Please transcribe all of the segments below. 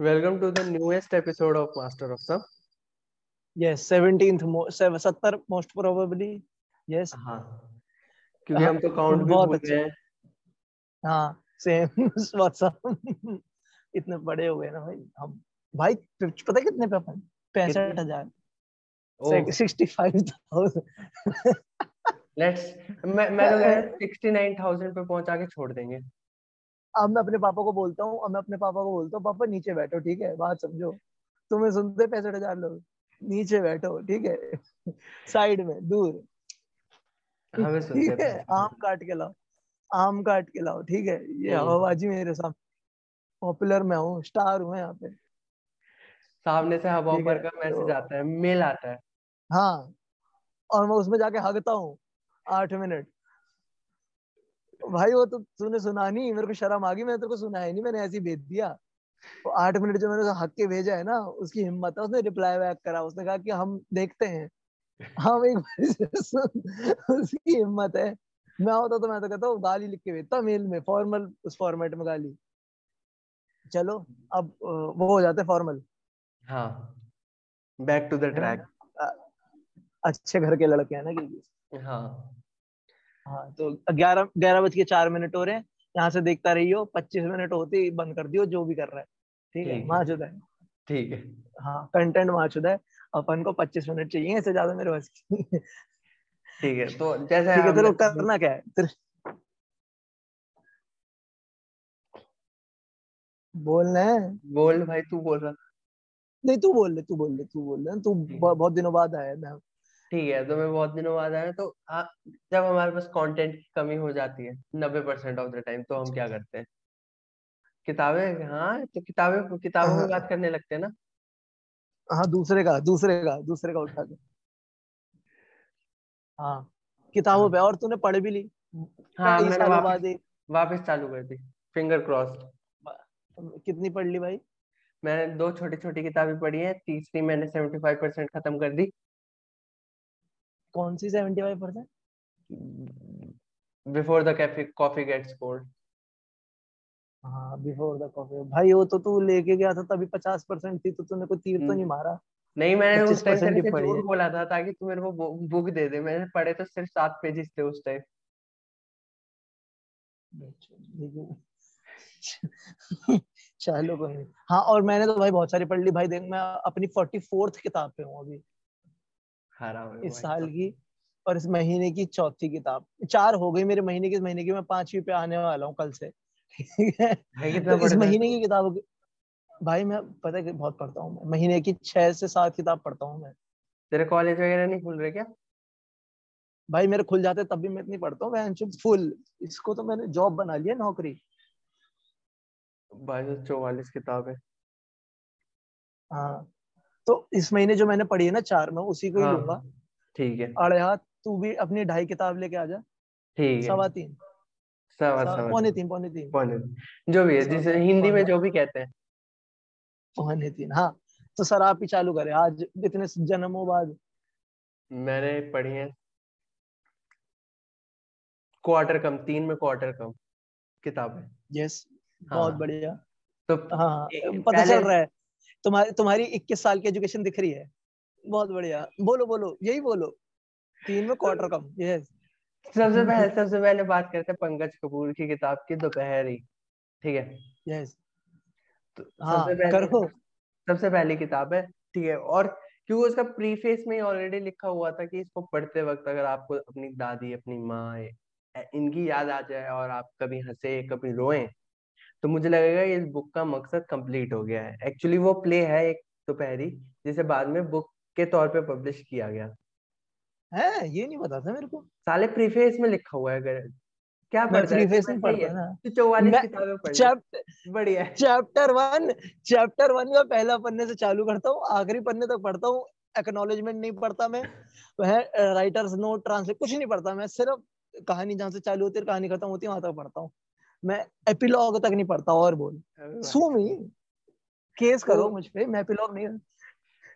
Welcome to the newest episode of Master of Sub. Yes, 17th, mo- sev- 70 most probably. Yes. हाँ। क्योंकि हम तो count भी भूल गए हैं। हाँ सेम व्हाट्सएप इतने बड़े हो गए ना भाई हम। भाई पता है कितने पे अपन? पैंसठ हज़ार। Oh sixty five thousand let's मैं मैं तो कह रहा सिक्सटी नाइन थाउज़ेंड पे पहुँचा के छोड़ देंगे। अब मैं अपने पापा को बोलता हूँ अब मैं अपने पापा को बोलता हूँ पापा नीचे बैठो ठीक है? बात समझो। तुम्हें सुनते पैंसठ हज़ार लोग। नीचे बैठो ठीक है? साइड में दूर। ठीक है आम काट के लाओ आम काट के लाओ ठीक है? ये हम्म। हवाबाजी मेरे सामने। पॉपुलर मैं हूँ स्टार हूँ यहाँ पे। सामने से हवा ऊपर का मैसेज तो- आता है मेल आता है। हाँ। और मैं उसमें जाके हगता हूँ आठ मिनट। भाई वो तो तूने सुना नहीं मेरे को शर्म आ गई मैंने तेरे को सुना है नहीं मैंने ऐसे ही भेज दिया। वो आठ मिनट जो मैंने हक के भेजा है ना उसकी हिम्मत है उसने रिप्लाई बैक करा उसने कहा कि हम देखते हैं। हम एक बार उसकी हिम्मत है। मैं होता तो मैं तो कहता हूँ गाली लिख के भेजता मेल में फॉर्मल उस फॉर्मेट में गाली। चलो अब वो हो जाते फॉर्मल हाँ। बैक टू द ट्रैक अच्छे घर के लड़के हैं ना क्योंकि। हाँ। हाँ तो ग्यारह ग्यारह बज के चार मिनट हो रहे हैं। यहाँ से देखता रहियो पच्चीस मिनट होते ही बंद कर दियो जो भी कर रहा है। ठीक है ठीक है। माचुदा है। ठीक है। हाँ कंटेंट माचुदा है। अपन को पच्चीस मिनट चाहिए इससे ज़्यादा मेरे पास ठीक है तो जैसे तेरे को हमने- करना क्या है? तेरे बोलना है बोल भाई तू बोल रहा। नहीं तू बोल ले तू बोल ले तू बोल ले। तू बहुत दिनों बाद आया मैं। ठीक है तो मैं बहुत दिनों बाद आया तो आ, जब हमारे पास कंटेंट की कमी हो जाती है नब्बे परसेंट ऑफ़ द टाइम तो हम क्या करते हैं? किताबें? हाँ तो किताबें किताबों में बात करने लगते हैं ना। हाँ दूसरे का दूसरे का दूसरे का उठा के। हाँ किताबों पे और तूने पढ़ भी ली। हाँ मैंने वापस वापस चालू कर दी फिंगर क्रॉस कितनी पढ़ ली भाई? मैंने दो छोटी छोटी किताबें पढ़ी हैं तीसरी मैंने सेवेंटी फाइव परसेंट खत्म कर दी। कौन सी seventy five percent before the cafe coffee gets cold हाँ बिफोर द कॉफ़ी भाई वो तो तू लेके गया था तभी पचास परसेंट थी तो तूने कोई तीर तो नहीं हम्म। मारा? नहीं मैंने उस टाइम 25% तेरे से झूठ बोला था ताकि तू मेरे को बुक दे दे। मैंने पढ़े तो सिर्फ़ सात पेजेस थे उस टाइम चलो कोई नहीं। हाँ और मैंने तो भाई बहुत सारी पढ़ ली। भाई देख मैं अपनी फोर्टी फोर्थ किताब पे हूँ अभी। इस साल की और इस महीने की चौथी किताब। चार हो गई मेरे महीने की महीने की मैं पांचवी पे आने वाला हूँ कल से। ठीक है? तो इस महीने की किताब भाई मैं पता है बहुत पढ़ता हूँ मैं। महीने की छह से सात किताब पढ़ता हूँ मैं। तेरे कॉलेज वगैरह नहीं खुल रहे क्या? भाई मेरे खुल जाते तब भी मैं इतनी पढ़ता हूँ फुल। इसको तो मैंने जॉब बना लिया नौकरी। भाई चौवालीस किताब। है हाँ। तो इस महीने जो मैंने पढ़ी है ना चार में उसी को ही हाँ। लूँगा। ठीक है। अरे यार तू भी अपनी ढाई किताब लेके आ जा। ठीक है। सवा तीन। सवा सवा- पौने तीन, पौने तीन। पौने। जो भी है जिसे हिंदी में जो भी कहते हैं। पौने तीन हाँ। तो सर आप ही चालू करें। आज इतने जन्मों बाद। मैंने पढ़ी है। क्वार्टर कम तीन में क्वार्टर कम किताब। है। यस बहुत हाँ। बढ़िया। तो हाँ पता चल रहा है। तुम्हारी तुम्हारी इक्कीस साल की एजुकेशन दिख रही है। बहुत बढ़िया। बोलो बोलो यही बोलो। तीन में क्वार्टर कम यस सबसे पहले सबसे पहले बात करते हैं पंकज कपूर की किताब की दोपहरी। ठीक है? यस तो हाँ सबसे पहले करो। सबसे पहली किताब है ठीक है? और क्योंकि उसका प्रीफेस में ऑलरेडी लिखा हुआ था कि इसको पढ़ते वक्त अगर आपको अपनी दादी अपनी माँ इनकी याद आ जाए और आप कभी हंसे कभी रोएँ तो मुझे लगेगा इस बुक का मकसद कंप्लीट हो गया है। एक्चुअली वो प्ले है एक दोपहरी जिसे बाद में बुक के तौर पे पब्लिश किया गया। है? ये नहीं पता था मेरे को। साले प्रीफेस में लिखा हुआ है अगर। क्या मैं पढ़ता है? प्रीफेस ही पढ़ता ना तू चौवालीस किताबें पढ़। चैप्टर बढ़िया चैप्टर वन चैप्टर वन का पहला पन्ने से चालू करता हूँ आखिरी पन्ने तक पढ़ता हूँ। एक्नॉलेजमेंट नहीं पढ़ता मैं। वह राइटर्स नोट ट्रांसलेट कुछ नहीं पढ़ता मैं। सिर्फ़ कहानी जहाँ से चालू होती है कहानी खत्म होती है वहाँ तक पढ़ता हूँ। मैं एपिलॉग तक नहीं पढ़ता और बोल। सू मी केस करो तो- मुझ पे मैं एपिलॉग नहीं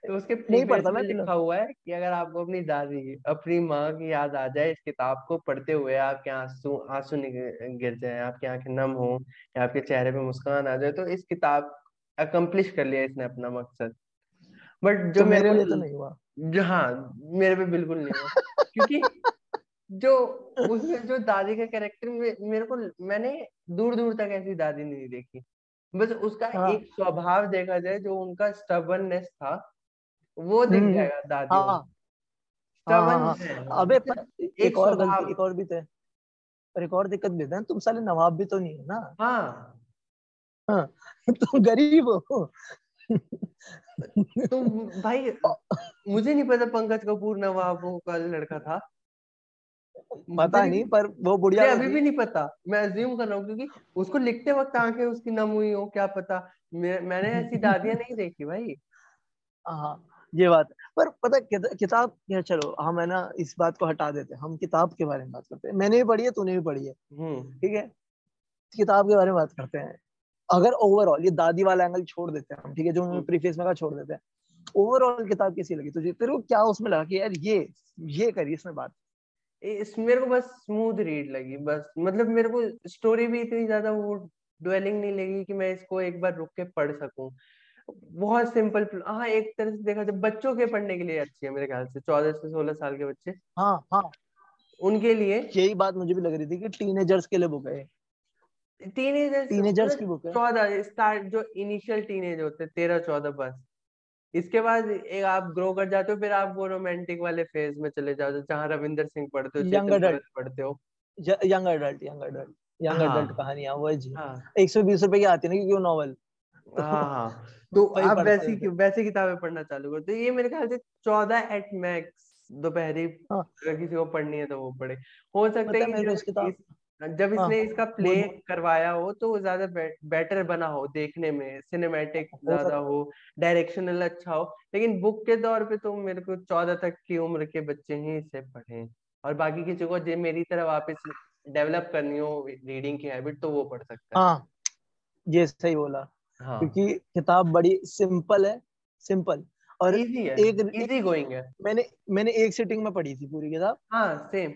तो उसके नहीं पढ़ता मैं लिखा हुआ है कि अगर आपको अपनी दादी अपनी माँ की याद आ जाए इस किताब को पढ़ते हुए आपके आँसू आँसू गिर जाए आपकी आँखें नम हो या आपके चेहरे पे मुस्कान आ जाए तो इस किताब अकम्प्लिश कर लिया इसने अपना मकसद। बट जो तो मेरे मेरे लिए तो नहीं हुआ। जो हाँ मेरे पे बिल्कुल नहीं हुआ। क्योंकि जो उसमें जो दादी का कैरेक्टर मेरे को मैंने दूर दूर तक ऐसी दादी नहीं देखी। बस उसका हाँ। एक स्वभाव देखा जाए जो उनका स्टबननेस था वो दिख हम्म, जाएगा दादी हाँ। हाँ हाँ हाँ। अबे पर एक एक और गलती एक और भी तो है। पर एक और दिक्कत भी है ना तुम साले नवाब भी तो नहीं हो ना। हाँ। हाँ तुम गरीब हो। तो भाई मुझे नहीं पता पंकज कपूर नवाब का लड़का था। पता नहीं पर वो बुढ़िया तो अभी भी नहीं पता मैं अज्यूम कर रहा हूँ क्योंकि उसको लिखते वक्त आँखें उसकी नम हुई हो क्या पता? मैं, मैंने ऐसी दादियाँ नहीं देखी भाई। हाँ ये बात। पर पता किताब या चलो हम है ना इस बात को हटा देते हैं। हम किताब के बारे में बात करते हैं। मैंने भी पढ़ी है तूने भी पढ़ी है। हम्म। ठीक है? किताब के बारे में बात करते हैं। अगर ओवरऑल ये दादी वाला एंगल छोड़ देते हैं हम ठीक है जो उन्होंने हम्म। प्रीफेस में कहा छोड़ देते हैं। ओवरऑल किताब कैसी लगी तुझे? तेरे को क्या उसमें लगा कि यार ये ये करी इसमें बात। इस मेरे को बस स्मूथ रीड लगी बस। मतलब मेरे को स्टोरी भी इतनी ज़्यादा वो ड्वेलिंग नहीं लगी कि मैं इसको एक बार रुक के पढ़ सकूँ। बहुत सिंपल हाँ एक तरह से देखा जाए बच्चों के पढ़ने के लिए अच्छी है मेरे ख्याल से चौदह से सोलह साल के बच्चे। हाँ हाँ। उनके लिए। यही बात मुझे भी लग रही थी कि टीनेजर्स के लिए बुक है टीनेजर्स टीनेजर्स की बुक है। चौदह स्टार्ट जो इनिशियल टीनेज होते हैं तेरह चौदह बस। इसके बाद एक आप ग्रो कर जाते हो फिर आप वो रोमांटिक वाले फ़ेज़ में चले जाते हो जहाँ रविंदर सिंह पढ़ते हो adult. भगत पढ़ते हो young adult young adult young. Adult कहानियाँ वो जी हाँ एक सौ बीस रुपए की आती है ना क्योंकि नॉवल हाँ हाँ तो आप वैसी। वैसी किताबें पढ़ना चालू करते हो ये मेरे ख्याल से चौदह एट मैक्स दोपहरी हाँ। अगर किसी को पढ़नी है तो वो पढ़े हो सकता है कि जब हाँ, इसने इसका प्ले करवाया हो तो ज़्यादा बेटर बना हो देखने में सिनेमैटिक ज़्यादा हो डायरेक्शनल अच्छा हो। लेकिन बुक के तौर पे तो मेरे को चौदह तक की उम्र के बच्चे ही इसे पढ़े और बाकी किसी को जो मेरी तरह वापस डेवलप करनी हो रीडिंग की हैबिट तो वो पढ़ सकता है। हाँ ये सही बोला। हाँ। क्योंकि किताब बड़ी सिंपल है सिंपल और इजी है एक इजी गोइंग है। मैंने मैंने एक सिटिंग में पढ़ी थी पूरी किताब। हाँ सेम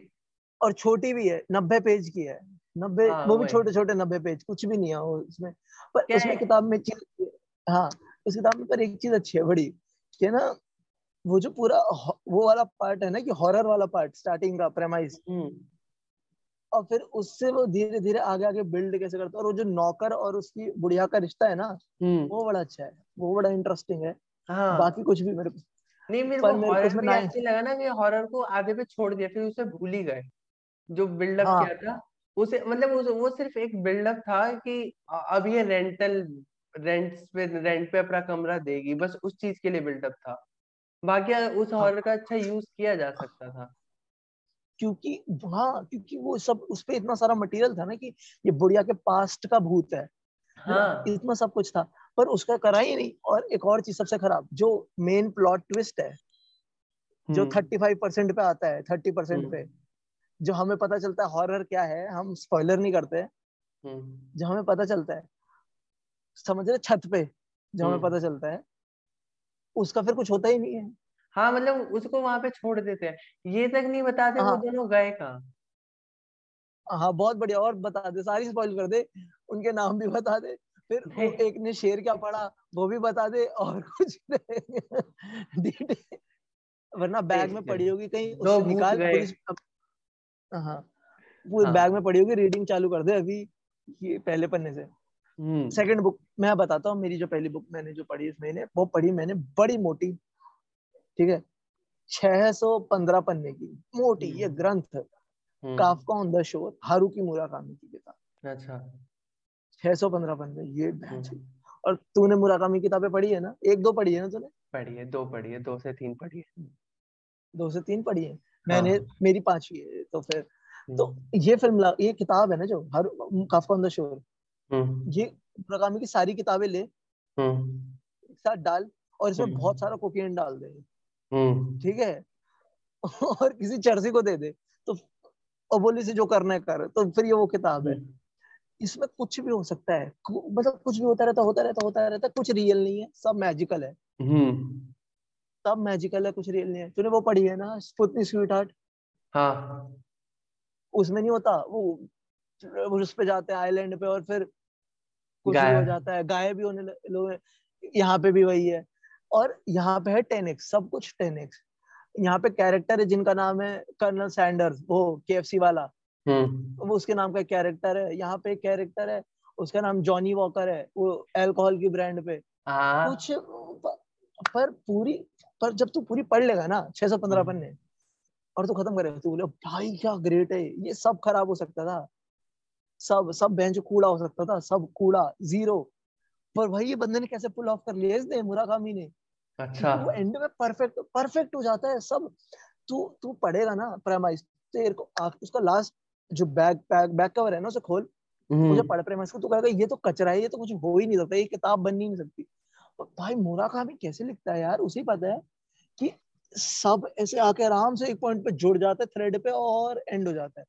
और छोटी भी है नब्बे पेज की है। नब्बे हाँ, वो भी छोटे छोटे नब्बे पेज कुछ भी नहीं है उसमें। पर उसमें किताब में चीज़ हाँ। उस किताब में पर एक चीज़ अच्छी है बड़ी कि ना वो जो पूरा वो वाला पार्ट है ना कि हॉरर वाला पार्ट स्टार्टिंग का प्रेमाइज हम्म। और फिर उससे वो धीरे धीरे आगे आगे बिल्ड कैसे करता है और वो जो नौकर और उसकी बुढ़िया का रिश्ता है ना हम्म। वो बड़ा अच्छा है वो बड़ा इंटरेस्टिंग है। हाँ। बाकी कुछ भी मेरे को नहीं मेरे को हॉरर भी ऐसे लगा ना कि हॉरर को आधे पे छोड़ दिया फिर उसे भूल ही गए। जो बिल्डअप हाँ। किया था उसे मतलब उस, वो सिर्फ़ एक बिल्डअप था कि अब ये रेंटल रेंट पे रेंट पे अपना कमरा देगी बस उस चीज़ के लिए बिल्डअप था। बाकी उस हाँ। हॉरर का अच्छा यूज़ किया जा सकता था। क्योंकि हाँ क्योंकि वो सब उस पे इतना सारा मटेरियल था ना कि ये बुढ़िया के पास्ट का भूत है है हाँ। इतना सब कुछ था पर उसका करा ही नहीं। और एक और चीज़ सबसे खराब जो मेन प्लॉट ट्विस्ट है जो थर्टी फाइव परसेंट पे आता है थर्टी परसेंट हम्म। पे जो हमें पता चलता है हॉरर क्या है हम स्पॉइलर नहीं करते। हम्म। जो हमें पता चलता है समझ रहे छत पे जो हमें हम्म। पता चलता है उसका फिर कुछ होता ही नहीं है। हाँ मतलब उसको वहाँ पे छोड़ देते हैं। ये तक नहीं बताते हाँ, वो दोनों गए कहाँ? हाँ बहुत बढ़िया। और बता दे सारी स्पॉइल कर दे उनके नाम भी बता दे फिर वो एक ने शेर क्या पढ़ा वो भी बता दे और कुछ वरना बैग में पड़ी होगी कहीं उससे निकाल पुलिस वो हाँ। बैग में पड़ी होगी रीडिंग चालू कर दे अभी ये पहले पन्ने से। हम्म। सेकंड बुक मैं बताता हूँ मेरी जो पहली बुक मैंने जो पढ़ी इस महीने वो पढ़ी मैंने बड़ी मोटी ठीक है? छह सौ पंद्रह पन्ने की। मोटी ये हम्म। ग्रंथ। हम्म। Kafka on the shore Haruki Murakami की किताब। अच्छा। छह सौ पंद्रह पन्ने ये हम्म। और तूने मुराकामी किताबें पढ़ी है ना? एक दो पढ़ी है ना तूने? पढ़िए दो पढ़िए दो से तीन पढ़िए दो से तीन पढ़ी है हाँ? मैंने मेरी पांचवी है तो फिर तो हम्म ये फ़िल्म ये किताब है ना जो हर काफका ऑन द शोर ये मुराकामी की सारी किताबें ले हम्म। एक साथ डाल और इसमें हम्म। बहुत सारा कोकेन डाल दे। ठीक है? और किसी चर्सी को दे दे। तो और बोली से जो करना है कर। तो फिर ये वो किताब है। इसमें कुछ भी हो सकता है। मतलब कुछ भी होता रहता होता रहता होता रहता कुछ रियल नहीं है सब मैजिकल है। सब मैजिकल है कुछ रियल नहीं है। तूने वो पढ़ी है ना स्पुतनिक स्वीट हार्ट हाँ। उसमें नहीं होता वो उस पे जाते हैं आइलैंड पे और फिर कुछ हो जाता है। गायब भी होने लोग यहाँ पे भी वही है। और यहाँ पे है टेनिक्स सब कुछ टेन एक्स। यहाँ पे कैरेक्टर है जिनका नाम है कर्नल सैंडर्स वो के वाला। हम्म। वो उसके नाम का कैरेक्टर है। यहाँ पे कैरेक्टर है उसका नाम जॉनी वॉकर है वो अल्कोहल की ब्रांड पे। हाँ। कुछ पर पूरी पर जब तू पूरी पढ़ लेगा ना छह सौ पंद्रह हम्म। पन्ने और तू खत्म करेगा तू बोले भाई क्या ग्रेट है ये सब खराब हो सकता था। सब सब बेंच कूड़ा हो सकता था सब कूड़ा ज़ीरो पर भाई ये बंदे ने कैसे पुल ऑफ़ कर लिया इसने मुराकामी ने? अच्छा। वो एंड में परफेक्ट परफेक्ट हो जाता है सब। तू तू पढ़ेगा ना प्रेमाइस तेरे को उसका लास्ट जो बैक बैक बैक कवर है ना उसे खोल। हम्म। मुझे पढ़ प्रेमाइस को तू कहेगा ये तो कचरा है ये तो कुछ हो ही नहीं सकता ये किताब बन नहीं सकती। भाई मुराकामी कैसे लिखता है यार उसे पता है। सब ऐसे आके आराम से एक पॉइंट पे जुड़ जाते हैं थ्रेड पे और एंड हो जाता है।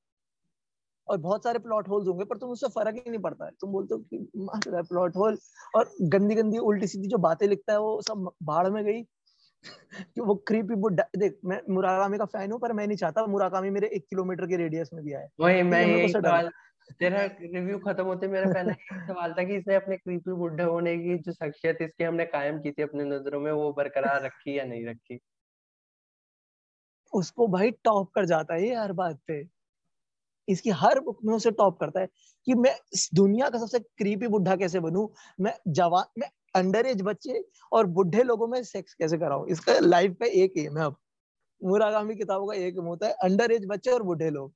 और बहुत सारे प्लॉट होल्स होंगे पर तुम उससे फ़र्क ही नहीं पड़ता है। तुम बोलते हो कि प्लॉट होल और गंदी गंदी उल्टी सीधी जो बातें लिखता है वो सब बाढ़ में गई। कि वो क्रीपी बुड्ढा देख मैं मुराकामी का फ़ैन हूँ पर मैं नहीं चाहता मुराकामी मेरे एक किलोमीटर के रेडियस में भी आए। वही मैं यही सवाल तेरा रिव्यू खत्म होते मेरा पहला सवाल था कि इसने अपने क्रीपी बुड्ढे होने की जो शख्सियत इसकी हमने कायम की थी अपनी नज़रों में वो बरकरार रखी या नहीं रखी? उसको भाई टॉप कर जाता है ये हर बात पे। इसकी हर बुक में उसे टॉप करता है कि मैं इस दुनिया का सबसे क्रीपी बुढ़ा कैसे बनूं? मैं जवान मैं अंडर एज बच्चे और बुढ़े लोगों में सेक्स कैसे कराऊं? इसका लाइफ का एक एम है अब। मुरागामी किताबों का एक एम होता है अंडर एज बच्चे और बुढ़े लोग।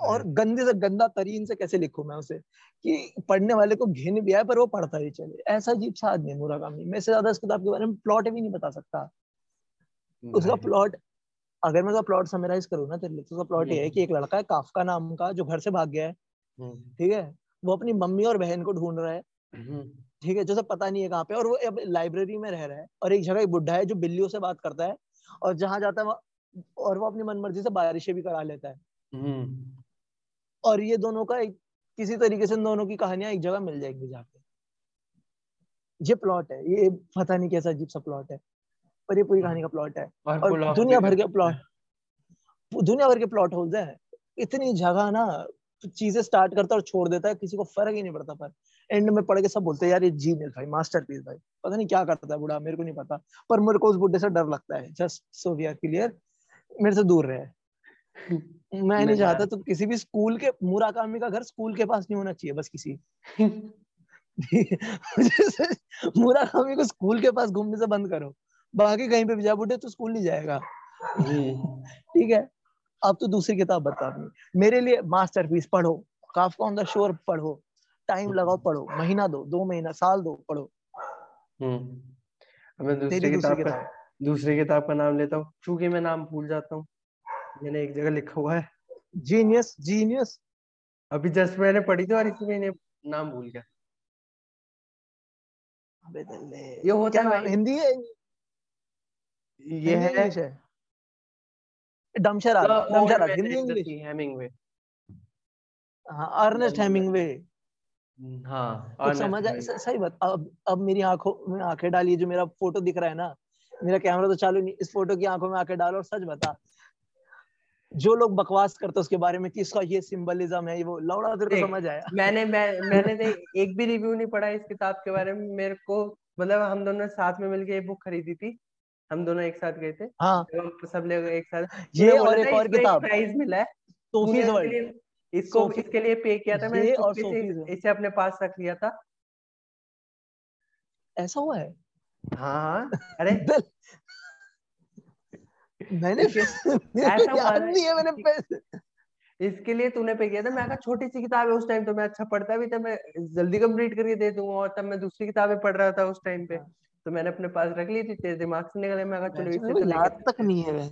और गंदे से गंदा तरीन से कैसे लिखूं मैं उसे? कि पढ़ने वाले को घिन भी आए पर वो पढ़ता ही चले। ऐसा अजीब सा आदमी मुरागामी मैं से ज़्यादा इस किताब के बारे में प्लॉट भी नहीं बता सकता। उसका प्लॉट अगर मैं उसका प्लॉट समराइज करूँ ना तेरे लिए तो उसका प्लॉट ये है कि एक लड़का है काफका नाम का जो घर से भाग गया है। हम्म। ठीक है? वो अपनी मम्मी और बहन को ढूंढ रहा है। हम्म। ठीक है? जो सब पता नहीं है कहाँ पे और वो अब लाइब्रेरी में रह रहा है और एक जगह एक बुढ़ा है जो बिल्लियों से बात करता है और जहाँ जाता है और वो अपनी मनमर्जी से बारिशें भी करा लेता है। और ये दोनों का एक किसी तरीके से दोनों की कहानियाँ एक जगह मिल जाएगी जाके। ये प्लॉट है ये पता नहीं कैसा अजीब सा प्लॉट है। पर ये पूरी हाँ। कहानी का प्लॉट है। और दुनिया भर के प्लॉट दुनिया भर के प्लॉट होल्स है। इतनी जगह ना चीज़ें स्टार्ट करता और छोड़ देता है किसी को फ़र्क ही नहीं पड़ता। पर एंड में पढ़ के सब बोलते हैं यार ये जीनियस भाई मास्टरपीस भाई। पता नहीं क्या करता है बुढ़ा मेरे को नहीं पता। पर मेरे को उस बुढ़े से डर लगता है। Just so we are clear मेरे से दूर रहे। मैं नहीं चाहता तो किसी भी स्कूल के मुराकामी का घर स्कूल के पास नहीं होना चाहिए बस किसी। मुराकामी को स्कूल के पास घूमने से बंद करो। बाकी कहीं पे भी जा बुढ़े तो स्कूल नहीं जाएगा। ठीक है? अब तो दूसरी किताब बता दी। मेरे लिए मास्टरपीस पढ़ो। काफका ऑन द शोर पढ़ो। टाइम लगाओ पढ़ो। महीना दो दो महीना साल दो पढ़ो। हम्म। मैं दूसरी किताब का दूसरी किताब का नाम लेता हूँ। चूँकि मैं नाम भूल जाता हूँ मैंने एक जगह लिखा हुआ है। जीनियस जीनियस अभी जस्ट मैंने पढ़ी थी और इसी मैंने नाम भूल गया। अबे ये होता है हिंदी है? ये है dumb charades dumb charades Hindi English Hemingway हाँ अर्नेस्ट हेमिंगवे हाँ कुछ समझ सही बात अब अब मेरी आँखों में आँखें डाली जो मेरा फ़ोटो दिख रहा है ना मेरा कैमरा तो चालू नहीं इस फ़ोटो की आँखों में आँखें डालो और सच बता। जो लोग बकवास करते उसके बारे में कि इसका ये सिंबलिज्म है वो लौड़ा तेरे को समझ आया। मैंने मैं मैंने एक भी रिव्यू नहीं पढ़ा इस किताब के बारे में मेरे को मतलब हम दोनों साथ में मिलके ये बुक खरीदी थी। हम दोनों एक साथ गए थे। हाँ। तो सब लोग एक साथ ये और एक और किताब। प्राइज मिला है। सोफीज वर्ल्ड इसको इसके लिए पे किया था मैंने और इसे अपने पास रख लिया था। ऐसा हुआ है? हाँ हाँ। अरे। मैंने ऐसा याद नहीं है मैंने पैसे। इसके लिए तूने पे किया था। मैं कहा छोटी सी किताब है उस टाइम तो मैं अच्छा पढ़ता भी था। मैं जल्दी कंप्लीट करके दे दूँगा और तब मैं दूसरी किताबें पढ़ रहा था उस टाइम पे। हाँ। तो मैंने अपने पास रख ली थी तेरे दिमाग से निकले। मैं चलो इससे तो याद तक नहीं है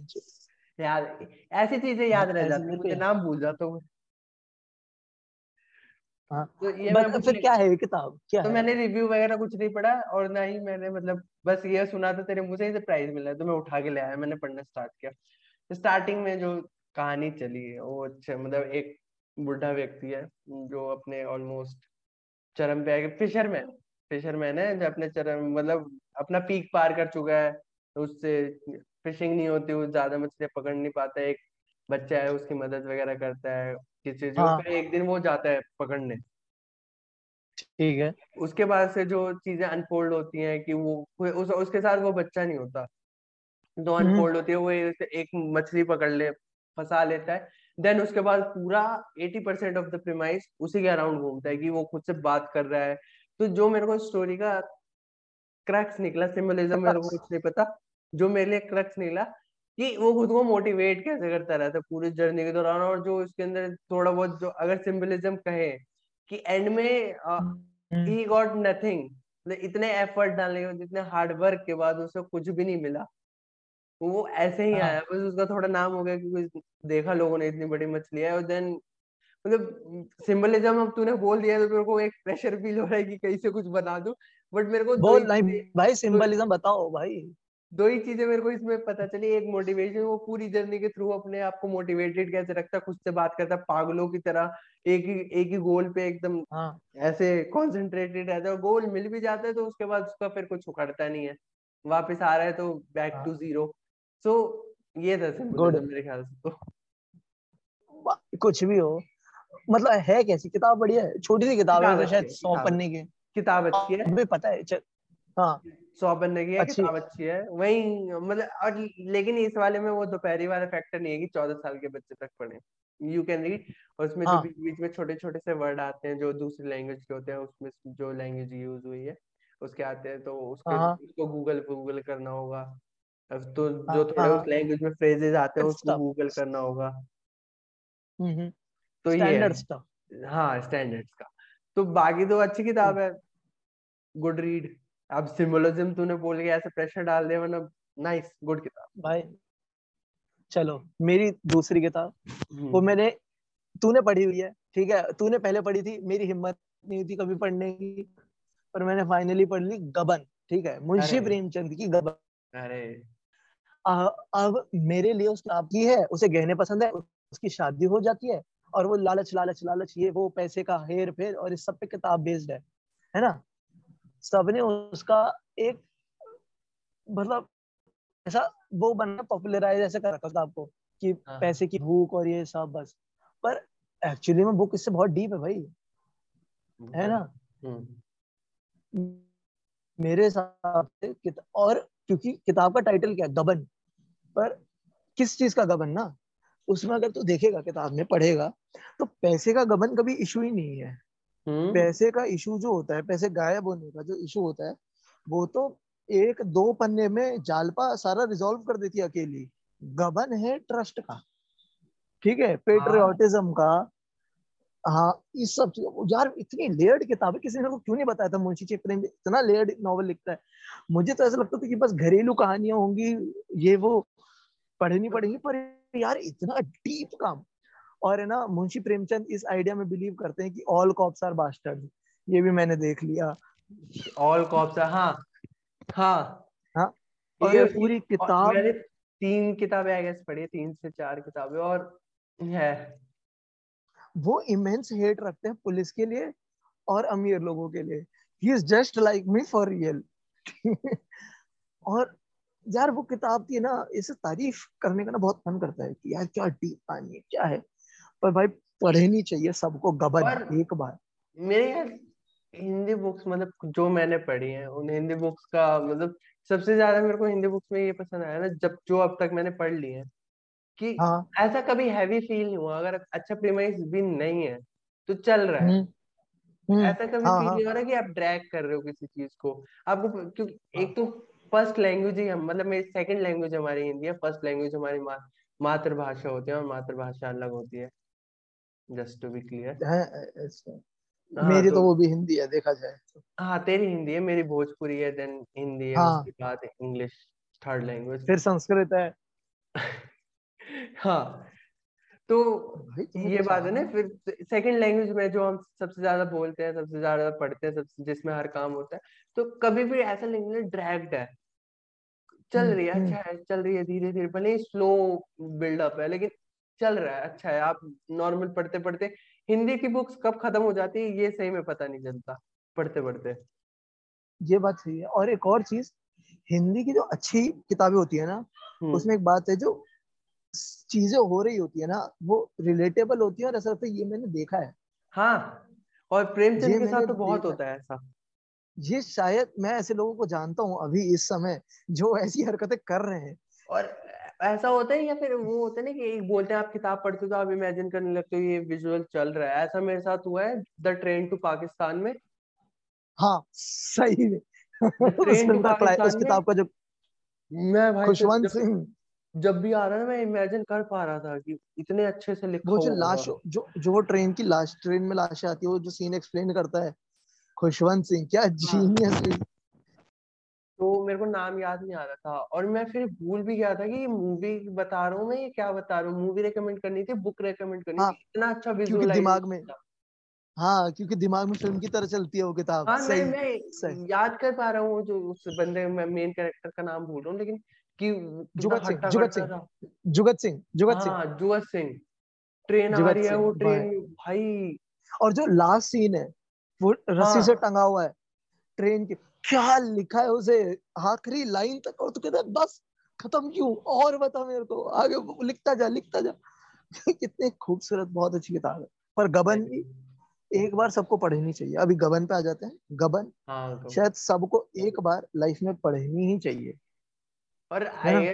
यार ऐसी चीज़ें याद रह जाती मुझे नाम भूल जाता हूँ हाँ तो ये मैं फिर क्या है किताब? क्या तो है? मैंने रिव्यू वगैरह कुछ नहीं पढ़ा और ना ही मैंने मतलब बस ये सुना था तेरे मुँह से ही प्राइज मिला तो मैं उठा के ले आया मैंने पढ़ना स्टार्ट किया। तो स्टार्टिंग में जो कहानी चली है वो अच्छा मतलब एक बुढ़ा व्यक्ति है जो अपने ऑलमोस्ट चरम पे आगे फिशरमैन फिशरमैन है जो अपने चरम मतलब अपना पीक पार कर चुका है तो उससे फिशिंग नहीं होती वो ज़्यादा मछलियाँ पकड़ नहीं पाता एक बच्चा है उसकी मदद वगैरह करता है किसी जो हाँ. एक दिन वो जाता है पकड़ने। ठीक है। उसके बाद से जो चीज़ें अनफोल्ड होती हैं कि वो उस, उसके साथ वो बच्चा नहीं होता। जो अनफोल्ड होती है वो एक मछली पकड़ ले फंसा लेता है। देन उसके बाद पूरा 80 परसेंट ऑफ़ द प्रीमाइस उसी के अराउंड घूमता है कि वो खुद से बात कर रहा है तो जो मेरे को स्टोरी का क्रक्स निकला सिंबलिज्म मेरे को कुछ नहीं पता जो मेरे लिए क्रक्स निकला कि वो खुद को मोटिवेट कैसे करता रहता है पूरी जर्नी के दौरान और जो उसके अंदर थोड़ा बहुत जो अगर सिंबलिज्म कहे कि एंड में ही गॉट नथिंग इतने एफर्ट डालने के जितने हार्ड वर्क के बाद उसे कुछ भी नहीं मिला वो ऐसे ही हाँ. आया बस उसका थोड़ा नाम हो गया क्योंकि देखा लोगों ने इतनी बड़ी मछली है और देन मतलब सिंबलिज्म अब तूने बोल दिया तो मेरे को एक प्रेशर फील हो रहा है कि कहीं से कुछ बना दूँ। बट मेरे को बोल नहीं भाई सिंबलिज्म बताओ भाई। दो ही चीज़ें मेरे को इसमें पता चली। एक मोटिवेशन वो पूरी जर्नी के थ्रू अपने आप को मोटिवेटेड कैसे रखता खुद से बात करता पागलों की तरह एक ही एक ही गोल पे एकदम हाँ. ऐसे कॉन्सेंट्रेटेड रहता है गोल मिल भी जाता है तो उसके बाद उसका फिर कुछ उखड़ता नहीं है। वापस आ रहा है तो बैक टू ज़ीरो सो ये था मेरे ख्याल से तो। कुछ भी हो। मतलब है कैसी? किताब बढ़िया है। छोटी सी किताब है शायद सौ पन्ने की। किताब अच्छी है। मुझे पता है हाँ। सौ पन्ने की है किताब अच्छी है। वही मतलब और लेकिन इस वाले में वो दोपहरी वाला फैक्टर नहीं है कि चौदह साल के बच्चे तक पढ़े। यू कैन रीड और उसमें हाँ. जो बीच बीच में छोटे छोटे से वर्ड आते हैं जो दूसरी लैंग्वेज के होते हैं उसमें जो लैंग्वेज यूज़ हुई है उसके आते हैं तो उसको हाँ. उसको गूगल गूगल करना होगा। तो हाँ, जो थोड़े उस लैंग्वेज में फ्रेजेस आते हैं उसको गूगल करना होगा। तो ये हाँ। स्टैंडर्ड्स का। तो बाकी तो अच्छी किताब है। गुड रीड अब सिम्बोलिज्म तूने बोल के ऐसे प्रेशर डाल दिया मतलब नाइस गुड किताब। भाई चलो मेरी दूसरी किताब। वो हम्म। मैंने तूने पढ़ी हुई है ठीक है? तूने पहले पढ़ी थी मेरी हिम्मत नहीं थी कभी पढ़ने की पर मैंने फाइनली पढ़ ली गबन ठीक है? मुंशी प्रेमचंद की गबन। अरे। अब मेरे लिए उस किताब की है उसे गहने पसंद है उसकी शादी हो जाती है और वो लालच लालच लालच ये वो पैसे का हेर फेर और इस सब पे किताब बेस्ड है है ना? सबने उसका एक मतलब ऐसा वो बनना पॉपुलराइज ऐसे कर रखा था आपको कि हाँ। पैसे की भूख और ये सब बस। पर एक्चुअली में बुक इससे बहुत डीप है भाई है ना? हम्म। मेरे हिसाब से और क्योंकि किताब का टाइटल क्या है? गबन। पर किस चीज़ का गबन ना? उसमें अगर तू देखेगा किताब में पढ़ेगा तो पैसे का गबन कभी इशू ही नहीं है। हम्म। पैसे का इशू जो होता है पैसे गायब होने का जो इशू होता है वो तो एक दो पन्ने में जालपा सारा रिजोल्व कर देती है अकेली। गबन है ट्रस्ट का। ठीक है? पेट्रियोटिज्म हाँ। का। हाँ इस सब चीज़ यार इतनी लेयर्ड किताब है किसी ने को क्यों नहीं बताया था? मुंशी प्रेम इतना लेयर्ड नॉवल लिखता है। मुझे तो ऐसा लगता था कि बस घरेलू कहानियाँ होंगी ये वो पढ़नी पड़ेंगी पर यार इतना डीप काम। और है ना मुंशी प्रेमचंद इस आइडिया में बिलीव करते हैं कि ऑल कॉप्स आर बास्टर्ड ये भी मैंने देख लिया। ऑल कॉप्स हाँ हाँ। हाँ और ये पूरी किताब मैंने तीन किताबें आई गेस पढ़ी तीन से चार किताबें और है। वो इमेंस हेट रखते हैं पुलिस के लिए और अमीर लोगों के लिए। He is just like me for real और यार वो किताब की ना इसे तारीफ़ करने का ना बहुत मन करता है कि यार क्या डीप कहानी है क्या है पर भाई पढ़नी चाहिए सबको गबन एक बार मेरे यार हिंदी बुक्स मतलब जो मैंने पढ़ी है उन हिंदी बुक्स का मतलब सबसे ज़्यादा मेरे को हिंदी बुक्स में ये पसंद आया ना जब जो अब तक मैंने पढ़ ली है कि हाँ. ऐसा कभी हैवी फील नहीं हुआ अगर अच्छा प्रीमाइस भी नहीं है तो चल रहा है हम्म, हम्म। ऐसा कभी हाँ, फील हाँ. नहीं हो रहा कि आप ड्रैग कर रहे हो किसी चीज़ को आपको क्योंकि. एक तो फ़र्स्ट लैंग्वेज ही हम मतलब मेरी सेकंड लैंग्वेज हमारी हिंदी है फ़र्स्ट लैंग्वेज हमारी मा, मातृभाषा होती है और मातृभाषा अलग होती है जस्ट टू बी क्लियर मेरी तो, तो वो भी हिंदी है देखा जाए हाँ तेरी हिंदी है मेरी भोजपुरी है देन हिंदी है हाँ. उसके बाद इंग्लिश थर्ड लैंग्वेज फिर संस्कृत है। हाँ तो ये बात है ना फिर सेकंड लैंग्वेज में जो हम सबसे ज़्यादा बोलते हैं सबसे ज़्यादा पढ़ते हैं सबसे जिसमें हर काम होता है तो कभी भी ऐसा लैंग्वेज ड्रैग्ड है चल हम्म, रही है अच्छा हम्म। है चल रही है धीरे धीरे भले स्लो बिल्डअप है लेकिन चल रहा है अच्छा है आप नॉर्मल पढ़ते पढ़ते हिंदी की बुक्स कब खत्म हो जाती है ये सही में पता नहीं चलता पढ़ते पढ़ते ये बात सही है और एक और चीज़ हिंदी की जो अच्छी किताबें होती है ना हम्म। उसमें एक बात है जो चीज़ें हो रही होती है ना वो रिलेटेबल होती है और ऐसा ये मैंने देखा है हाँ और प्रेमचंद के साथ तो बहुत होता है ऐसा ये शायद मैं ऐसे लोगों को जानता हूँ अभी इस समय जो ऐसी हरकतें कर रहे हैं। और ऐसा होता है या फिर वो होता है ना कि एक बोलते हैं आप किताब पढ़ते हो तो आप इमेजिन करने लगते हो ये विजुअल चल रहा है। ऐसा मेरे साथ हुआ है द ट्रेन टू पाकिस्तान में। हाँ सही द उस ट्रेन टू किताब का जो मैं भाई खुशवंत सिंह। जब भी आ रहा ना मैं इमेजिन कर पा रहा था कि इतने अच्छे से लिखा वो जो लाश जो जो ट्रेन की लाश ट्रेन में लाशें आती है वो जो सीन एक्सप्लेन करता है खुशवंत सिंह क्या हाँ। जीनियस तो मेरे को नाम याद नहीं आ रहा था और मैं फिर भूल भी गया था कि ये मूवी बता रहा हूँ मैं ये क्या बता रहा हूँ। मूवी रेकमेंड करनी थी बुक रेकमेंड करनी हाँ। थी। इतना अच्छा क्योंकि दिमाग में हाँ क्योंकि दिमाग में फ़िल्म की तरह चलती है वो किताब। हाँ सही मैं सही। याद कर पा रहा हूँ जो उस बंदे मैं मेन कैरेक्टर का नाम भूल रहा हूँ लेकिन कि जुगत सिंह जुगत सिंह जुगत सिंह जुगत सिंह। हाँ जुगत सिंह। ट्रेन आ रही है वो ट्रेन भाई। और जो लास्ट सीन है वो रस्सी से हाँ। टंगा हुआ है ट्रेन के। क्या लिखा है उसे? आखिरी लाइन तक और तो कहता है बस खत्म क्यों? और बता मेरे को आगे लिखता जा लिखता जा। कितने खूबसूरत बहुत अच्छी किताब है। पर गबन भी एक बार सबको पढ़नी चाहिए। अभी गबन पे आ जाते हैं। गबन हाँ शायद सबको एक बार लाइफ में पढ़नी ही चाहिए। और आई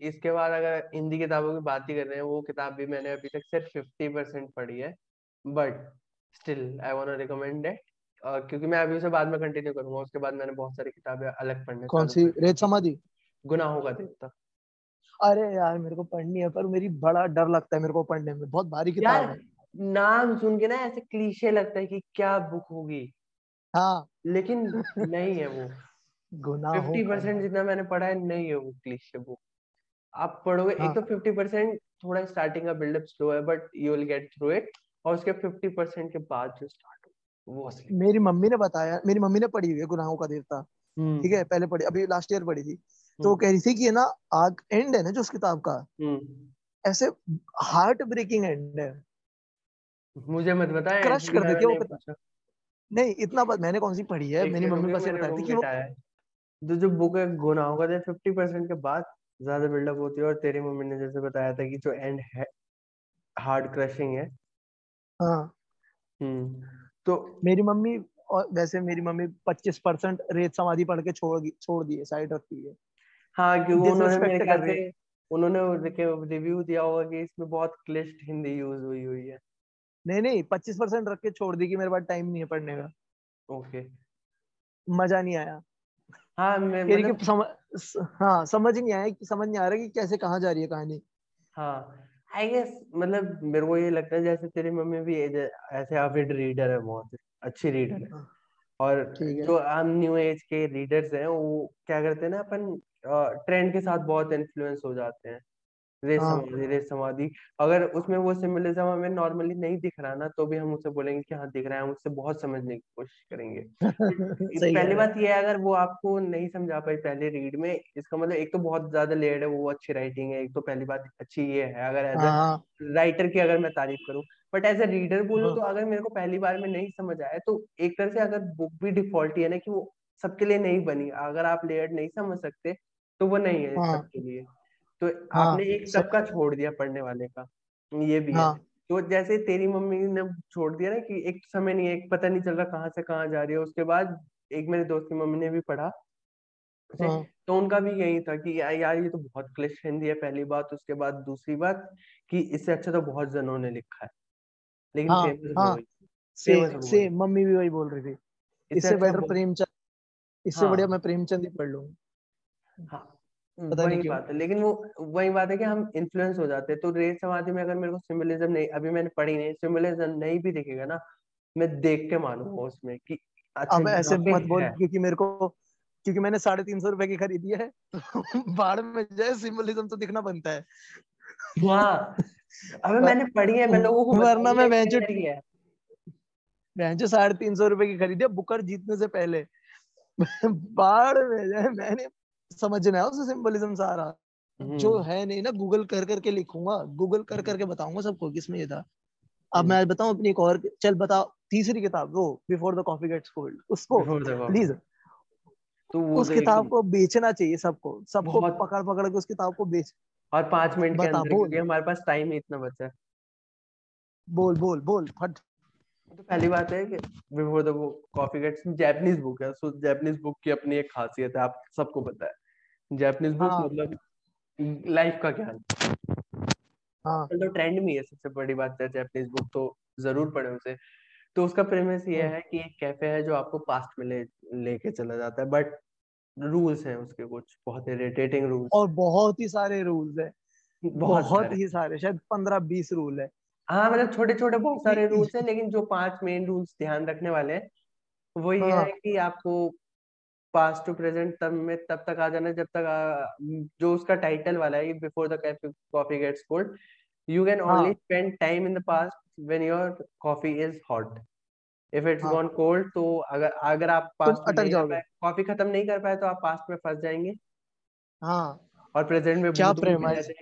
इसके बाद अगर हिंदी किताबों की बात ही कर रहे हैं वो किताब भी मैंने अभी तक सिर्फ़ फिफ्टी परसेंट पढ़ी है। But still I want recommend क्योंकि मैं अभी उसे बाद में कंटिन्यू करूँगा उसके बाद मैंने बहुत सारी किताबें अलग पढ़ने कौन सी? रेत समाधि? गुनाहों का देवता अरे यार मेरे को पढ़नी है पर मेरी बड़ा डर लगता है मेरे को पढ़ने में बहुत भारी किताब है। नाम सुन के ना ऐसे क्लीशे लगता है कि क्या बुक होगी। हाँ। लेकिन नहीं है वो। गुनाहों फिफ्टी परसेंट जितना मैंने पढ़ा है नहीं है वो क्लीशे बुक। आप पढ़ोगे हाँ. एक तो फिफ्टी परसेंट थोड़ा स्टार्टिंग का बिल्डअप स्लो है but you will get through it और उसके फिफ्टी परसेंट के बाद जो स्टार्ट वो असली मेरी मम्मी ने बताया मेरी मम्मी ने पढ़ी हुई है गुनाहों का देवता हम्म। ठीक है? पहले पढ़ी अभी लास्ट ईयर पढ़ी थी। तो वो हम्म। कह रही थी कि ना आग एंड है ना जो उस किताब का? हम्म। ऐसे हार्ट ब्रेकिंग एंड है। मुझे मत बता क्रश कर देती है वो नहीं किताब। नहीं इतना पता मैंने कौन सी पढ़ी है? मेरी मम्मी ये बताती थी कि वो जो जो बुक है गुनाहों का फिफ्टी परसेंट के बाद ज़्यादा बिल्डअप होती है और तेरी मम्मी ने जैसे बताया था कि जो एंड है हार्ड क्रशिंग है। हाँ। हम्म। तो मेरी मम्मी और वैसे मेरी मम्मी 25 परसेंट रेत समाधि पढ़ के छोड़ छोड़ दिए साइड रखती है हाँ क्योंकि उन्होंने मेरे ख्याल से उन्होंने रिव्यू दिया होगा कि इसमें बहुत क्लिष्ट हिंदी यूज़ हुई हुई है। नहीं नहीं 25 परसेंट रख के छोड़ दी कि मेरे पास टाइम नहीं है पढ़ने का। ओके मज़ा नहीं आया। हाँ मैं मतलब कि समझ हाँ समझ नहीं आया कि समझ नहीं आ रहा कि कैसे कहाँ जा रही है कहानी। हाँ आई गेस मतलब मेरे को ये लगता है जैसे तेरी मम्मी भी ऐसे अविड रीडर है बहुत अच्छी रीडर है। हाँ, और जो हम न्यू एज के रीडर्स हैं वो क्या करते हैं ना अपन ट्रेंड के साथ बहुत इन्फ्लुएंस हो जाते हैं। हाँ। समाधि रेत समाधि अगर उसमें वो सिंबलिज्म हमें नॉर्मली नहीं दिख रहा ना तो भी हम उससे बोलेंगे कि हाँ दिख रहा है हम उससे बहुत समझने की कोशिश करेंगे। पहली बात ये है अगर वो आपको नहीं समझा पाई पहले रीड में इसका मतलब एक तो बहुत ज़्यादा लेयर्ड है वो अच्छी राइटिंग है एक तो पहली बात अच्छी ये है अगर एज अ हाँ। राइटर की अगर मैं तारीफ़ करूँ। बट एज ए रीडर बोलूँ हाँ। तो अगर मेरे को पहली बार में नहीं समझ आया तो एक तरह से अगर बुक भी डिफ़ॉल्ट ही ना कि वो सबके लिए नहीं बनी अगर आप लेयर्ड नहीं समझ सकते तो वो नहीं है हाँ। सबके लिए। तो हाँ, आपने एक सब सबका छोड़ दिया पढ़ने वाले का। ये भी है। हाँ। तो जैसे तेरी मम्मी ने छोड़ दिया ना कि एक समय नहीं एक पता नहीं चल रहा कहाँ से कहाँ जा रही है। उसके बाद एक मेरे दोस्त की मम्मी ने भी पढ़ा। हाँ। तो उनका भी यही था कि या, यार ये तो बहुत क्लिश हिंदी है पहली बात उसके बाद दूसरी बात कि इससे अच्छा तो बहुत जनों ने लिखा है। लेकिन हाँ फ़ेमस हाँ। सेम सेम मम्मी भी वही बोल रही थी। इससे अच्छा बेटर प्रेमचंद इससे बढ़िया हाँ मैं प्रेमचंद ही पढ़ लूँगा। हाँ। पता नहीं वही बात है लेकिन वो वही बात है कि हम इन्फ्लुएंस हो जाते हैं। तो रेत समाधि में अगर मेरे को सिंबलिज्म नहीं अभी मैंने पढ़ी नहीं सिंबलिज्म नहीं भी दिखेगा ना मैं देख के मानूँगा उसमें कि अच्छा अब ऐसे मत बोल क्योंकि मेरे को क्योंकि मैंने साढ़े तीन सौ रुपए की खरीदी है। तो बाढ़ में जाए सिंबलिज्म तो दिखना बनता है। हाँ अबे मैंने पढ़ी है मैं लोगों को वरना मैं बेंचो है। मैं साढ़े तीन सौ रुपए की खरीदी है बुकर जीतने से पहले। बाढ़ में जाए मैंने समझना है उसे सिंबलिज्म सारा जो हम्म। है नहीं ना गूगल कर करके लिखूँगा गूगल कर करके बताऊँगा सबको किसमें ये था। अब हम्म। मैं आज बताऊँ अपनी एक और चल बताओ तीसरी किताब वो before the coffee gets cold उसको प्लीज़ तो वो उस किताब को बेचना चाहिए सबको सबको पकड़ पकड़ के उस किताब को बेच। और पाँच मिनट के अंदर क्योंकि हमारे पास टाइम ही इतना बचा है। बोल बोल बोल फट। तो पहली बात है कि before the coffee gets Japanese book है सो जापानीज बुक की अपनी एक खासियत है आप सबको पता है। जापानीज बुक हाँ। मतलब लाइफ का ज्ञान। हाँ। तो ट्रेंड में है सबसे बड़ी बात है जापानीज बुक तो ज़रूर पढ़े उसे। तो उसका प्रेमिस ये हम्म, है कि एक कैफ़े है जो आपको पास्ट में ले लेके चला जाता है बट रूल्स हैं उसके कुछ बहुत इरिटेटिंग रूल्स और बहुत ही सारे रूल्स है। बहुत बहुत सारे। ही सारे शायद पंद्रह बीस रूल है। हाँ मतलब छोटे छोटे बहुत सारे रूल्स हैं लेकिन जो पाँच मेन रूल्स ध्यान रखने वाले हैं वो ये हाँ. है हाँ। कि आपको पास्ट टू प्रेजेंट तब में तब तक आ जाना जब तक आ, जो उसका टाइटल वाला है before the coffee gets cold you can only spend time in the past when your coffee is hot if it's gone cold तो अगर अगर आप पास्ट अटक जाओगे। कॉफ़ी खत्म नहीं कर पाए तो आप पास्ट में फंस जाएँगे। हाँ। और प्रेजेंट में क्या प्रेमाइस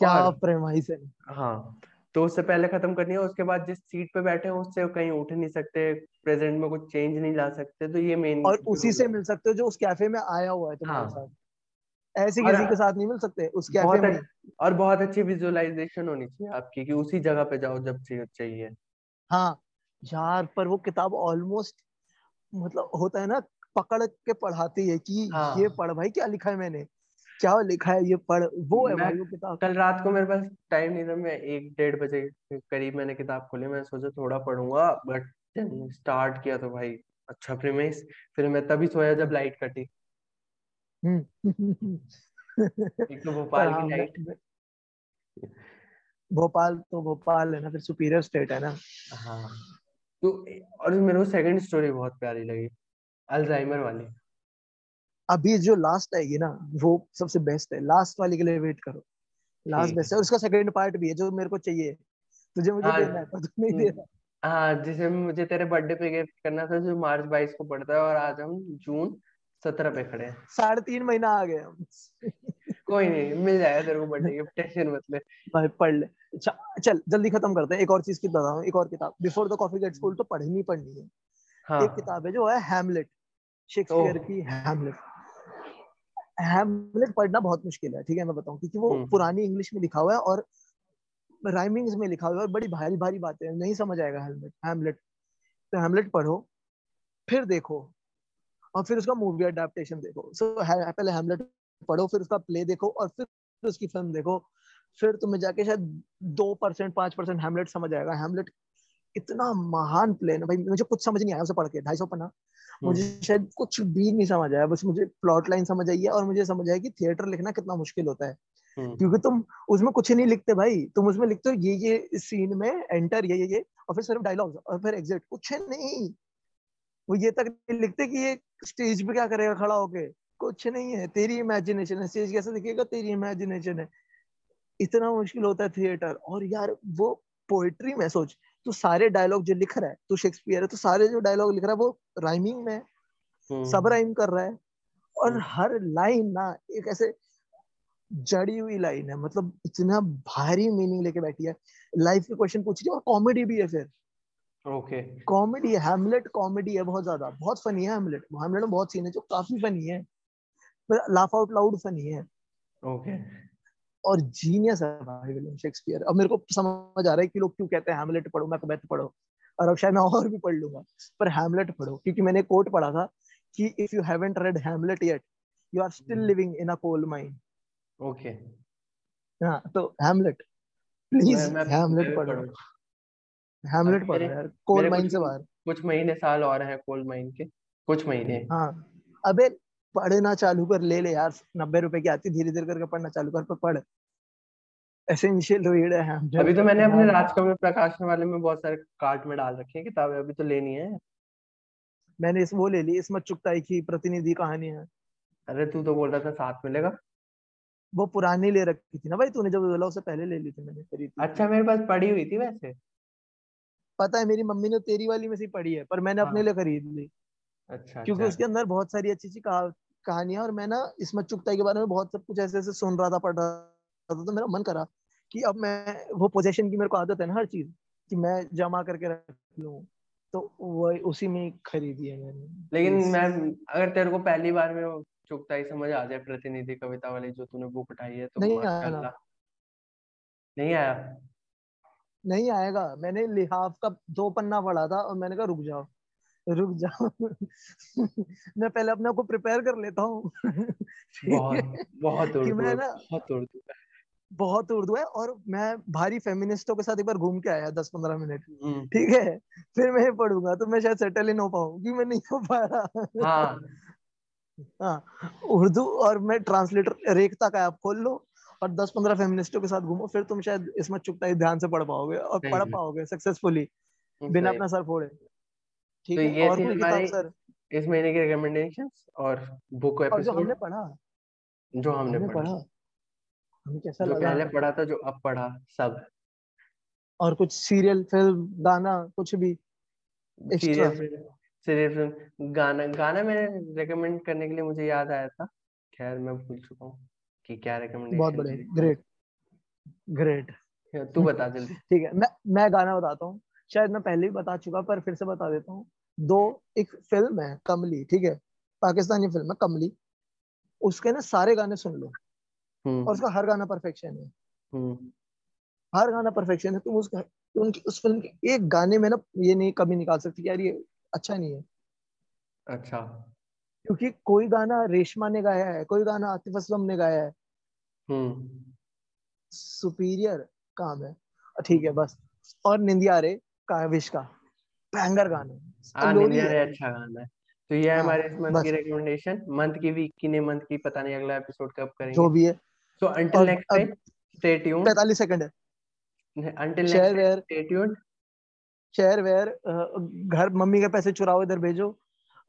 क्या और प्रेमाइस है? हाँ। तो उससे पहले खत्म करनी है उसके बाद जिस सीट पे बैठे हैं उससे कहीं उठ नहीं सकते प्रेजेंट में कुछ चेंज नहीं ला सकते तो ये मेन और उसी से मिल सकते हो जो उस कैफ़े में आया हुआ है तुम्हारे हाँ। साथ। ऐसे किसी के साथ नहीं मिल सकते उस कैफ़े बहुत में। और बहुत अच्छी विजुअलाइजेशन होनी चाहिए आपकी कि उसी जगह पे जाओ जब चाहिए हाँ यार पर वो किताब ऑलमोस्ट मतलब होता है ना पकड़ के पढ़ाती है कि ये हाँ पढ़ भाई क्या लिखा है मैंने? क्या लिखा है ये पढ़ वो है भाई वो किताब। कल रात को मेरे पास टाइम नहीं था मैं एक डेढ़ बजे के करीब मैंने किताब खोली मैं सोचा थोड़ा पढ़ूँगा बट स्टार्ट किया तो भाई अच्छा प्रीमिस फिर मैं तभी सोया जब लाइट कटी। हम्म। एक तो भोपाल की लाइट भोपाल तो भोपाल है ना फिर सुपीरियर स्टेट है ना। हाँ। तो और मेरे को सेकंड स्टोरी बहुत प्यारी लगी अल्जाइमर वाली। अभी जो लास्ट आएगी ना वो सबसे बेस्ट है। लास्ट वाली के लिए वेट करो। लास्ट बेस्ट है। है। और उसका सेकंड पार्ट भी है जो मेरे को चाहिए। तुझे मुझे हाँ देना है पर तू नहीं दे हम्म, रहा हाँ जिसे मुझे तेरे बर्थडे पे गिफ्ट करना था जो मार्च बाईस को पड़ता है और आज हम जून सत्रह पे खड़े हैं। साढ़े तीन महीना आ गए हम। कोई नहीं मिल जाएगा तेरे को बर्थडे गिफ्ट टेंशन मत ले। भाई पढ़ ले। अच्छा चल जल्दी खत्म करते हैं। एक और चीज़ की बता एक और किताब। Before the coffee gets cold तो पढ़नी ही पढ़नी है। हाँ। एक किताब है जो है हैमलेट शेक्सपियर की हैमलेट हैमलेट पढ़ना बहुत मुश्किल है ठीक है मैं बताऊँ क्योंकि वो हम्म। पुरानी इंग्लिश में लिखा हुआ है और राइमिंग्स में लिखा हुआ है और बड़ी भारी भारी बातें हैं नहीं समझ आएगा हेलमेट हैमलेट तो हैमलेट पढ़ो फिर देखो और फिर उसका मूवी अडेप्टेशन देखो। सो so, पहले हेमलेट पढ़ो फिर उसका प्ले देखो और फिर उसकी फ़िल्म देखो। फिर तुम्हें जाके शायद दो परसेंट पाँच परसेंट हेमलेट समझ आएगा। हेमलेट इतना महान प्ले है भाई मुझे कुछ समझ नहीं आया उसे पढ़ के ढाई सौ पन्ना। मुझे हम्म। शायद कुछ भी नहीं समझ आया बस मुझे प्लॉट लाइन समझ आई है और मुझे समझ आया कि थिएटर लिखना कितना मुश्किल होता है। हम्म। क्योंकि तुम उसमें कुछ नहीं लिखते भाई तुम उसमें लिखते हो ये ये सीन में एंटर ये ये ये और फिर सिर्फ़ डायलॉग्स और फिर एग्जिट कुछ नहीं। वो ये तक नहीं लिखते कि ये स्टेज पे क्या करेगा खड़ा होके। कुछ नहीं है तेरी इमेजिनेशन है स्टेज कैसे दिखेगा तेरी इमेजिनेशन है। इतना मुश्किल होता है थिएटर और यार वो पोएट्री में सोच तू सारे डायलॉग जो लिख रहा है तू शेक्सपियर है तो सारे जो डायलॉग लिख रहा है वो राइमिंग में है सब हम्म राइम कर रहा है। और हम्म। हर लाइन ना एक ऐसे जड़ी हुई लाइन है मतलब इतना भारी मीनिंग लेके बैठी है। लाइफ के क्वेश्चन पूछ रही है और कॉमेडी भी है फिर। ओके कॉमेडी हैमलेट कॉमेडी है बहुत ज़्यादा। बहुत फनी है हैमलेट हैमलेट में बहुत सीन है जो काफ़ी फनी है। लाफ आउट लाउड फनी है। ओके और जीनियस है भाई विलियम शेक्सपियर। अब मेरे को समझ आ रहा है कि लोग क्यों कहते हैं हैमलेट पढ़ो मैकबेथ पढ़ो और अब शायद मैं और भी पढ़ लूँगा। पर हैमलेट पढ़ो क्योंकि मैंने कोट पढ़ा था कि if you haven't read Hamlet yet you are still living in a coal mine okay हाँ तो हैमलेट प्लीज़ मैं हैमलेट पढ़ो। हैमलेट पढ़ो यार कोल माइन से बाहर। कुछ महीने साल और हैं कोल माइन के कुछ महीने। हाँ अबे पढ़ना चालू कर ले ले यार नब्बे रुपए की आती धीरे धीरे करके पढ़ना चालू कर पर पढ़। एसेंशियल रीड है अभी तो मैंने अपने राजकमल प्रकाशन वाले में बहुत सारे कार्ट में डाल रखे हैं किताबें अभी तो लेनी है। मैंने इस वो ले ली इसमत चुगताई की प्रतिनिधि कहानी है। अरे तू तो बोल रहा था साथ मिलेगा। वो पुरानी ले रखी थी ना भाई तूने जब बोला उससे पहले ले ली थी मैंने खरीदी अच्छा मेरे पास पड़ी हुई थी वैसे? पता है मेरी मम्मी ने तेरी वाली में से पढ़ी है पर मैंने अपने हाँ। लिए खरीद ली। अच्छा क्योंकि अच्छा। उसके अंदर बहुत सारी अच्छी अच्छी कहानियाँ और मैं ना इसमत चुगताई के बारे में बहुत सब कुछ ऐसे ऐसे सुन रहा था पढ़ रहा था तो मेरा मन करा कि अब मैं वो पोजेशन की मेरे को आदत है ना हर चीज़ कि मैं जमा करके रख लूँ तो वो उसी में खरीदी है मैंने। लेकिन प्लीज़ मैं अगर तेरे को पहली बार में चुगताई समझ आ जाए प्रतिनिधि कविता वाली जो तूने बुक उठाई है तो नहीं आया नहीं आया? नहीं आएगा। मैंने लिहाफ का दो पन्ना पढ़ा था और मैंने कहा रुक जाओ रुक जाओ। मैं पहले अपने को प्रिपेयर कर लेता हूँ। बहुत बहुत उर्दू मैं ना बहुत बहुत उर्दू है और मैं भारी फेमिनिस्टों के साथ एक बार घूम के आया दस पंद्रह मिनट। हम्म, ठीक है? फिर मैं पढ़ूँगा तो मैं शायद सेटल ही ना पाऊँ क्योंकि मैं नहीं हो पा रहा। हाँ। हाँ उर्दू और मैं ट्रांसलेटर रेखता का ऐप खोल लो और दस पंद्रह फेमिनिस्टों के साथ घूमो फिर तुम शायद इसमें चुपता ही ध्यान से पढ़ पाओगे और पढ़ पाओगे सक्सेसफुली बिना अपना सर फोड़े। ठीक तो है और कोई किताब सर? इस महीने की रिकमेंडेशंस और बुक और जो हमने पढ़ा। जो हमने पढ़ा। हमें कैसा जो लगा? पहले पढ़ा था जो अब पढ़ा सब। और कुछ सीरियल फ़िल्म गाना कुछ भी सीरियल सीरियल गाना गाना मैंने रिकमेंड करने के लिए मुझे याद आया था। खैर मैं भूल चुका हूँ कि क्या बहुत रिकमेंडेशन बढ़िया ग्रेट ग्रेट तू बता जल्दी। ठीक है मैं मैं गाना बताता हूँ। शायद मैं पहले भी बता चुका पर फिर से बता देता हूँ। दो एक फ़िल्म है कमली ठीक है? पाकिस्तानी फ़िल्म है कमली। उसके ना सारे गाने सुन लो। और उसका हर गाना परफेक्शन है। हम्म। हर गाना परफेक्शन है तुम उसका उनकी उस फ़िल्म के एक गाने में ना ये नहीं कभी निकाल सकती यार ये अच्छा नहीं है। अच्छा। क्योंकि कोई गाना रेशमा ने गाया है कोई गाना आतिफ असलम ने गाया है। हम्म। सुपीरियर काम है। ठीक है बस। और निंदिया रे काविश का बैंगर गाने हाँ। लोरी रे अच्छा गाना है। तो ये हाँ, हमारे इस मंथ की रिकमेंडेशन मंथ की वीक की नहीं मंथ की पता नहीं अगला एपिसोड कब करेंगे। जो भी है। सो अंटिल और नेक्स्ट अब टाइम स्टे ट्यून्ड पैतालीस सेकंड है। Until next next time tuned. Stay tuned share where घर मम्मी के पैसे चुराओ इधर भेजो।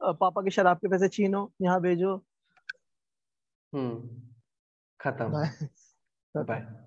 पापा के शराब के पैसे छीनो यहाँ भेजो। हम्म खत्म। Bye bye